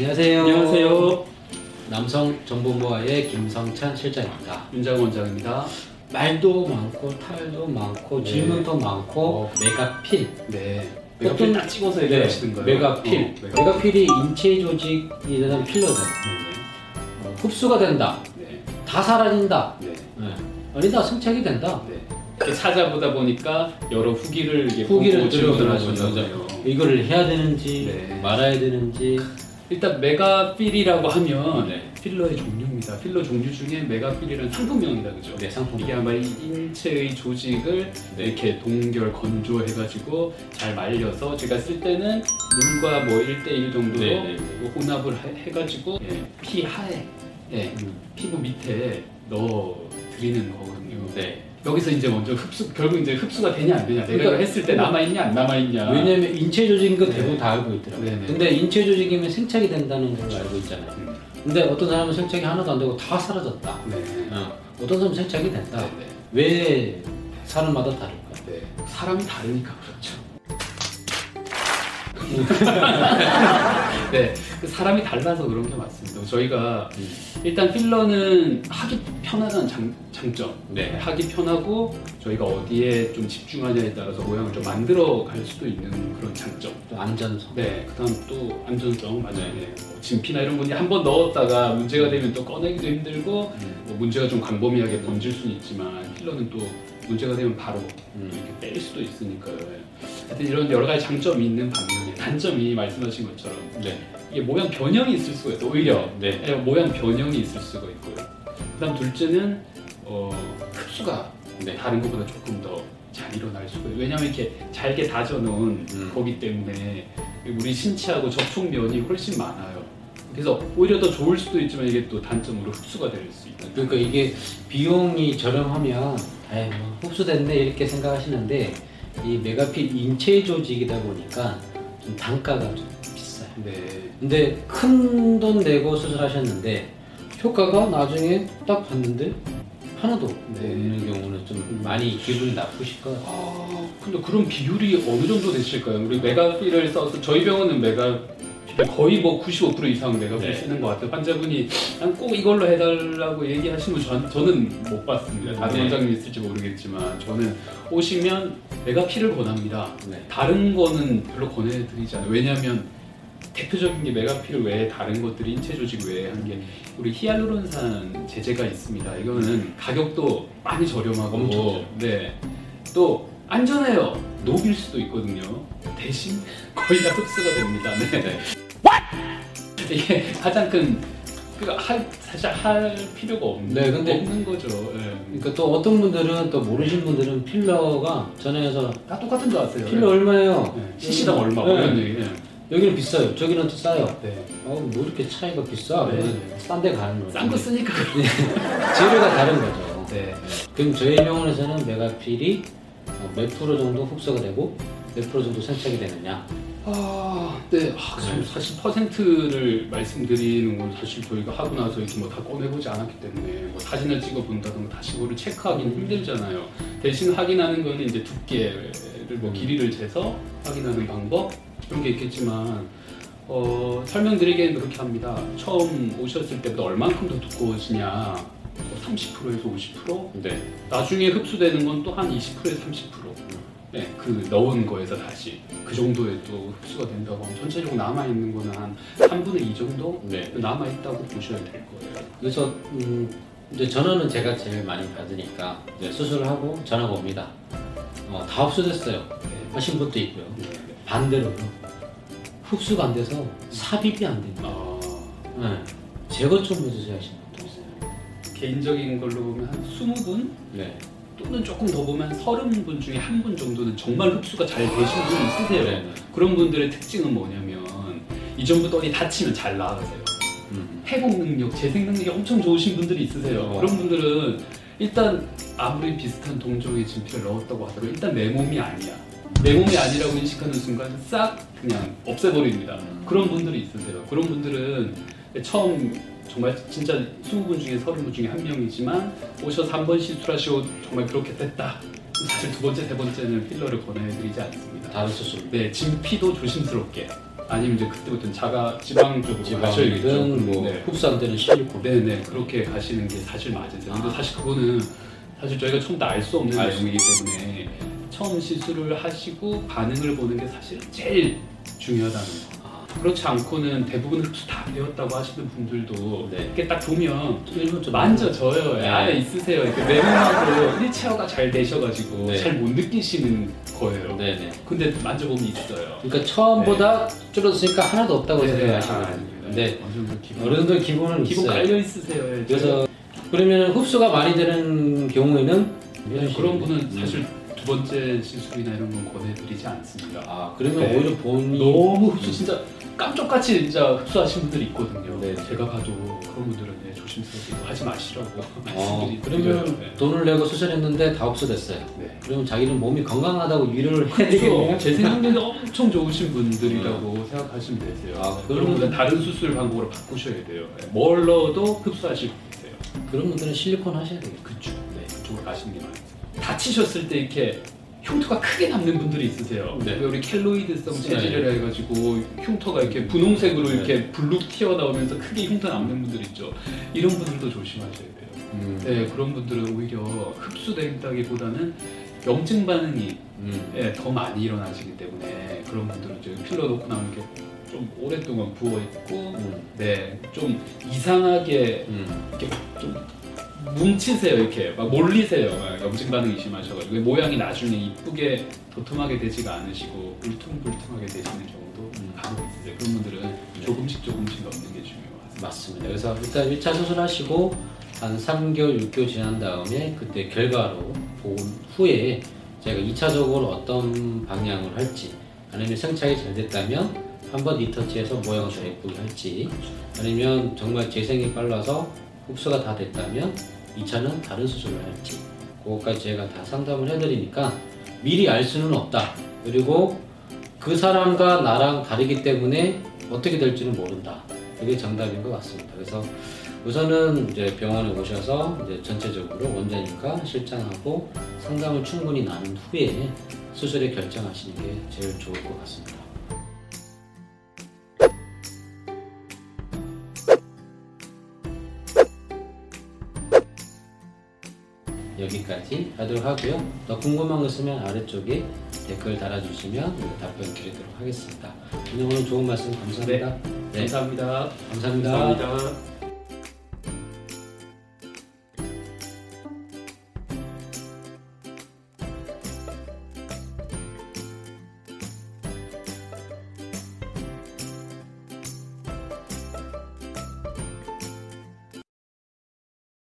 안녕하세요. 안녕하세요. 남성 정보모아의 김성찬 실장입니다. 윤장 원장입니다. 말도 많고 탈도 많고 네. 질문도 많고 어. 메가필. 네. 메가필 딱 찍어서 얘기하시는 거예요. 메가필. 어, 메가필. 메가필이 인체 조직에 대한 필러잖아요. 어, 흡수가 된다. 네. 다 사라진다. 네. 네. 아니다 생착이 된다. 네. 찾아보다 보니까 여러 후기를 후기를 하셨잖아요. 이거를 해야 되는지 네. 말아야 되는지 일단 메가필이라고 하면 네. 필러의 종류입니다. 필러 종류 중에 메가필이라는 상품명이다, 그죠? 네, 상품. 이게 아마 이 인체의 조직을 이렇게 동결 건조해가지고 잘 말려서 제가 쓸 때는 물과 뭐 1대1 정도로 네, 네, 네. 뭐 혼합을 해- 해가지고 예, 피 하에 예, 음. 피부 밑에 넣어 드리는 거거든요. 네. 여기서 이제 먼저 흡수 결국 이제 흡수가 되냐 안 되냐 내가 그러니까- 했을 때 남아 있냐 안 남아 있냐. 왜냐면 인체 조직인 거 네. 대부분 다 알고 있더라고요. 네네. 근데 인체 조직이면 생착이 된다는 걸 알고 있잖아요. 음, 근데 어떤 사람은 생착이 하나도 안 되고 다 사라졌다. 네. 어. 어떤 사람은 생착이 된다. 네, 네. 왜 사람마다 다를까? 네. 사람이 다르니까 그렇죠. 네, 그 사람이 달라서 그런 게 맞습니다. 저희가 음. 일단 필러는 하기 편하다는 장, 장점, 네. 하기 편하고 저희가 어디에 좀 집중하냐에 따라서 모양을 좀 만들어 갈 수도 있는 그런 장점. 또 안전성. 네, 그다음 또 안전성 맞아요. 네. 네. 뭐 진피나 이런 분이 한번 넣었다가 문제가 되면 또 꺼내기도 힘들고 음. 뭐 문제가 좀 광범위하게 번질 수는 있지만 필러는 또 문제가 되면 바로 음. 이렇게 뺄 수도 있으니까요. 하여튼 이런 여러 가지 장점이 있는 반면에 단점이 말씀하신 것처럼 네. 이게 모양 변형이 있을 수가 있어요. 오히려 네. 예, 모양 변형이 있을 수가 있고요. 그다음 둘째는 어, 흡수가 네. 다른 것보다 조금 더 잘 일어날 수가 있어요. 왜냐하면 이렇게 잘게 다져놓은 음. 거기 때문에 우리 신체하고 접촉면이 훨씬 많아요. 그래서 오히려 더 좋을 수도 있지만 이게 또 단점으로 흡수가 될 수 있다. 그러니까 이게 비용이 저렴하면 아이 뭐 흡수됐네 이렇게 생각하시는데 이 메가필 인체 조직이다 보니까 좀 단가가 좀 비싸요. 네. 근데 큰 돈 내고 수술하셨는데 효과가 나중에 딱 봤는데 하나도 네. 없는 경우는 좀 많이 기분이 나쁘실 것 같아요. 아, 근데 그런 비율이 어느 정도 되실까요? 우리 메가필을 써서 저희 병원은 메가필 거의 뭐 95% 이상 메가필 네. 쓰는 것 같아요. 환자분이 난 꼭 이걸로 해달라고 얘기하시면 전, 저는 못 봤습니다. 다른 네. 원장님 있을지 모르겠지만 저는 오시면 메가필을 권합니다. 네. 다른 거는 별로 권해드리지 않아요. 왜냐하면 대표적인 게 메가필 외에 다른 것들이 인체 조직 외에 한 게 우리 히알루론산 제제가 있습니다. 이거는 가격도 많이 저렴하고. 네. 또 안전해요. 녹일 수도 있거든요. 대신 거의 다 흡수가 됩니다. 네. 이게 가장 큰 그러니까 할, 사실 할 필요가 없는, 네, 근데- 없는 거죠. 네. 그러니까 또 어떤 분들은 또 모르신 분들은 필러가 전화해서 다 똑같은 줄 아세요. 필러 얼마예요? 네. CC당 얼마 네. 뭐 이런 얘기. 네. 여기는 비싸요. 저기는 또 싸요. 네. 어, 뭐 이렇게 차이가 비싸? 네. 싼 데 가는 거죠. 싼 거 쓰니까 그래. 재료가 다른 거죠. 네. 그럼 저희 병원에서는 메가필이 어, 몇 프로 정도 흡수가 되고 몇 프로 정도 생착이 되느냐? 아, 네. 아, 네. 사실 퍼센트를 말씀드리는 건 사실 저희가 하고 나서 이렇게 뭐 다 꺼내보지 않았기 때문에 뭐 사진을 찍어 본다던가 다시 그거를 체크하기는 힘들잖아요. 대신 확인하는 거는 이제 두께를 뭐 길이를 재서 확인하는 방법 그런 게 있겠지만 어, 설명드리기에는 그렇게 합니다. 처음 오셨을 때보다 얼만큼 더 두꺼워지냐? 뭐 30%에서 50%? 네. 나중에 흡수되는 건 또 한 20%에서 30%. 네, 그 넣은 거에서 다시 그 정도에 또 흡수가 된다고 하면 전체적으로 남아 있는 거는 한 3분의 2 정도 네. 남아 있다고 보셔야 될 거예요. 그래서 음, 이제 전화는 제가 제일 많이 받으니까 이제 수술을 하고 전화가 옵니다. 어, 다 흡수됐어요. 네. 하신 분도 있고요. 네. 반대로 흡수가 안 돼서 삽입이 안 됩니다. 아, 네. 제거 좀 해주세요 하시는 분도 있어요. 개인적인 걸로 보면 한 20분 네. 또는 조금 더 보면 30분 중에 한 분 정도는 정말 흡수가 잘 되신 분이 있으세요. 네. 그런 분들의 특징은 뭐냐면 이전부터 어디 다치면 잘 나가세요. 음. 회복 능력, 재생 능력이 엄청 좋으신 분들이 있으세요. 어. 그런 분들은 일단 아무리 비슷한 동종의 진피를 넣었다고 하더라도 일단 내 몸이 아니야. 내 몸이 아니라고 인식하는 순간 싹 그냥 없애버립니다. 음. 그런 분들이 있으세요. 그런 분들은 처음 정말 진짜 20분 중에 30분 중에 한 명이지만 오셔서 한 번 시술하시고 정말 그렇게 됐다. 사실 두 번째, 세 번째는 필러를 권해드리지 않습니다. 다른 수술. 네, 진피도 조심스럽게 아니면 이제 그때부터는 자가 지방 쪽으로 가셔야겠죠. 지방이든 뭐 네. 흡수안 되는 실리콘. 네네 그렇게 가시는 게 사실 맞으세요. 근데 아. 사실 그거는 사실 저희가 처음 다알수 없는 알수 내용이기 때문에 처음 시술을 하시고 반응을 보는 게 사실 제일 중요하다는 거. 아, 그렇지 않고는 대부분 흡수 다 되었다고 하시는 분들도 네. 이렇게 딱 보면 일본 좀 만져져요. 네. 안에 있으세요. 이렇게 내몸하고 일체화가 잘 되셔가지고 네. 잘못 느끼시는 거예요. 네네. 근데 만져보면 있어요. 그러니까 처음보다 줄어드니까 하나도 없다고 네, 생각하시면 아, 됩니다. 어느 정도 기본, 어른들 기본은 기본 있어요. 깔려 있으세요. 예. 그래서 그러면 흡수가 많이 되는 경우에는 네, 그런 분은 음. 사실 두 번째 시술이나 이런 건 권해드리지 않습니다. 아 그러면 네. 오히려 본인 너무 흡수 진짜 깜짝같이 진짜 흡수하신 분들이 있거든요. 네. 제가 봐도 그런 분들은 네, 조심스럽게 하지 마시라고 어, 말씀드리고요. 그러면 네. 돈을 내고 수술했는데 다 흡수됐어요. 네. 그러면 자기는 몸이 건강하다고 위로를 해야 그렇죠. 제 생각에는 엄청 좋으신 분들이라고 생각하시면 되세요. 아, 그런 그러면- 분은 다른 수술 방법으로 바꾸셔야 돼요. 네, 뭘 넣어도 흡수하실 수 있어요. 그런 분들은 실리콘 하셔야 되겠죠. 그쵸. 네, 그쪽으로 가시는 게 맞아요. 다치셨을 때 이렇게 흉터가 크게 남는 분들이 있으세요. 네. 왜 우리 켈로이드성 네. 체질이라 해가지고 흉터가 이렇게 분홍색으로 네. 이렇게 블룩 튀어나오면서 크게 흉터 남는 분들 있죠. 이런 분들도 조심하셔야 돼요. 음. 네, 그런 분들은 오히려 흡수된다기보다는 염증 반응이 음. 예, 더 많이 일어나시기 때문에 그런 분들은 이제 필러 놓고 나면 이렇게 좀 오랫동안 부어 있고, 음. 네, 좀 이상하게 음. 이렇게 좀 뭉치세요 이렇게. 막 몰리세요. 막 염증 반응이 심하셔가지고. 모양이 나중에 이쁘게 도톰하게 되지가 않으시고 울퉁불퉁하게 되시는 경우도 음. 간혹 있으세요 그런 분들은 조금씩 조금씩 넣는 게 중요해요. 맞습니다. 그래서 일단 1차 수술하시고 한 3개월, 6개월 지난 다음에 그때 결과로 본 후에 제가 2차적으로 어떤 방향을 할지 아니면 생착이 잘 됐다면 한번 리터치해서 모양을 더 예쁘게 할지 아니면 정말 재생이 빨라서 흡수가 다 됐다면 2차는 다른 수술을 할지 그것까지 제가 다 상담을 해드리니까 미리 알 수는 없다. 그리고 그 사람과 나랑 다르기 때문에 어떻게 될지는 모른다. 그게 정답인 것 같습니다. 그래서 우선은 이제 병원에 오셔서 이제 전체적으로 원장님과 실장하고 상담을 충분히 나눈 후에 수술에 결정하시는 게 제일 좋을 것 같습니다. 여기까지 하도록 하고요. 더 궁금한 거 있으면 아래쪽에 댓글 달아주시면 답변 드리도록 하겠습니다. 오늘 좋은 말씀 감사합니다. 네, 감사합니다 감사합니다. 감사합니다.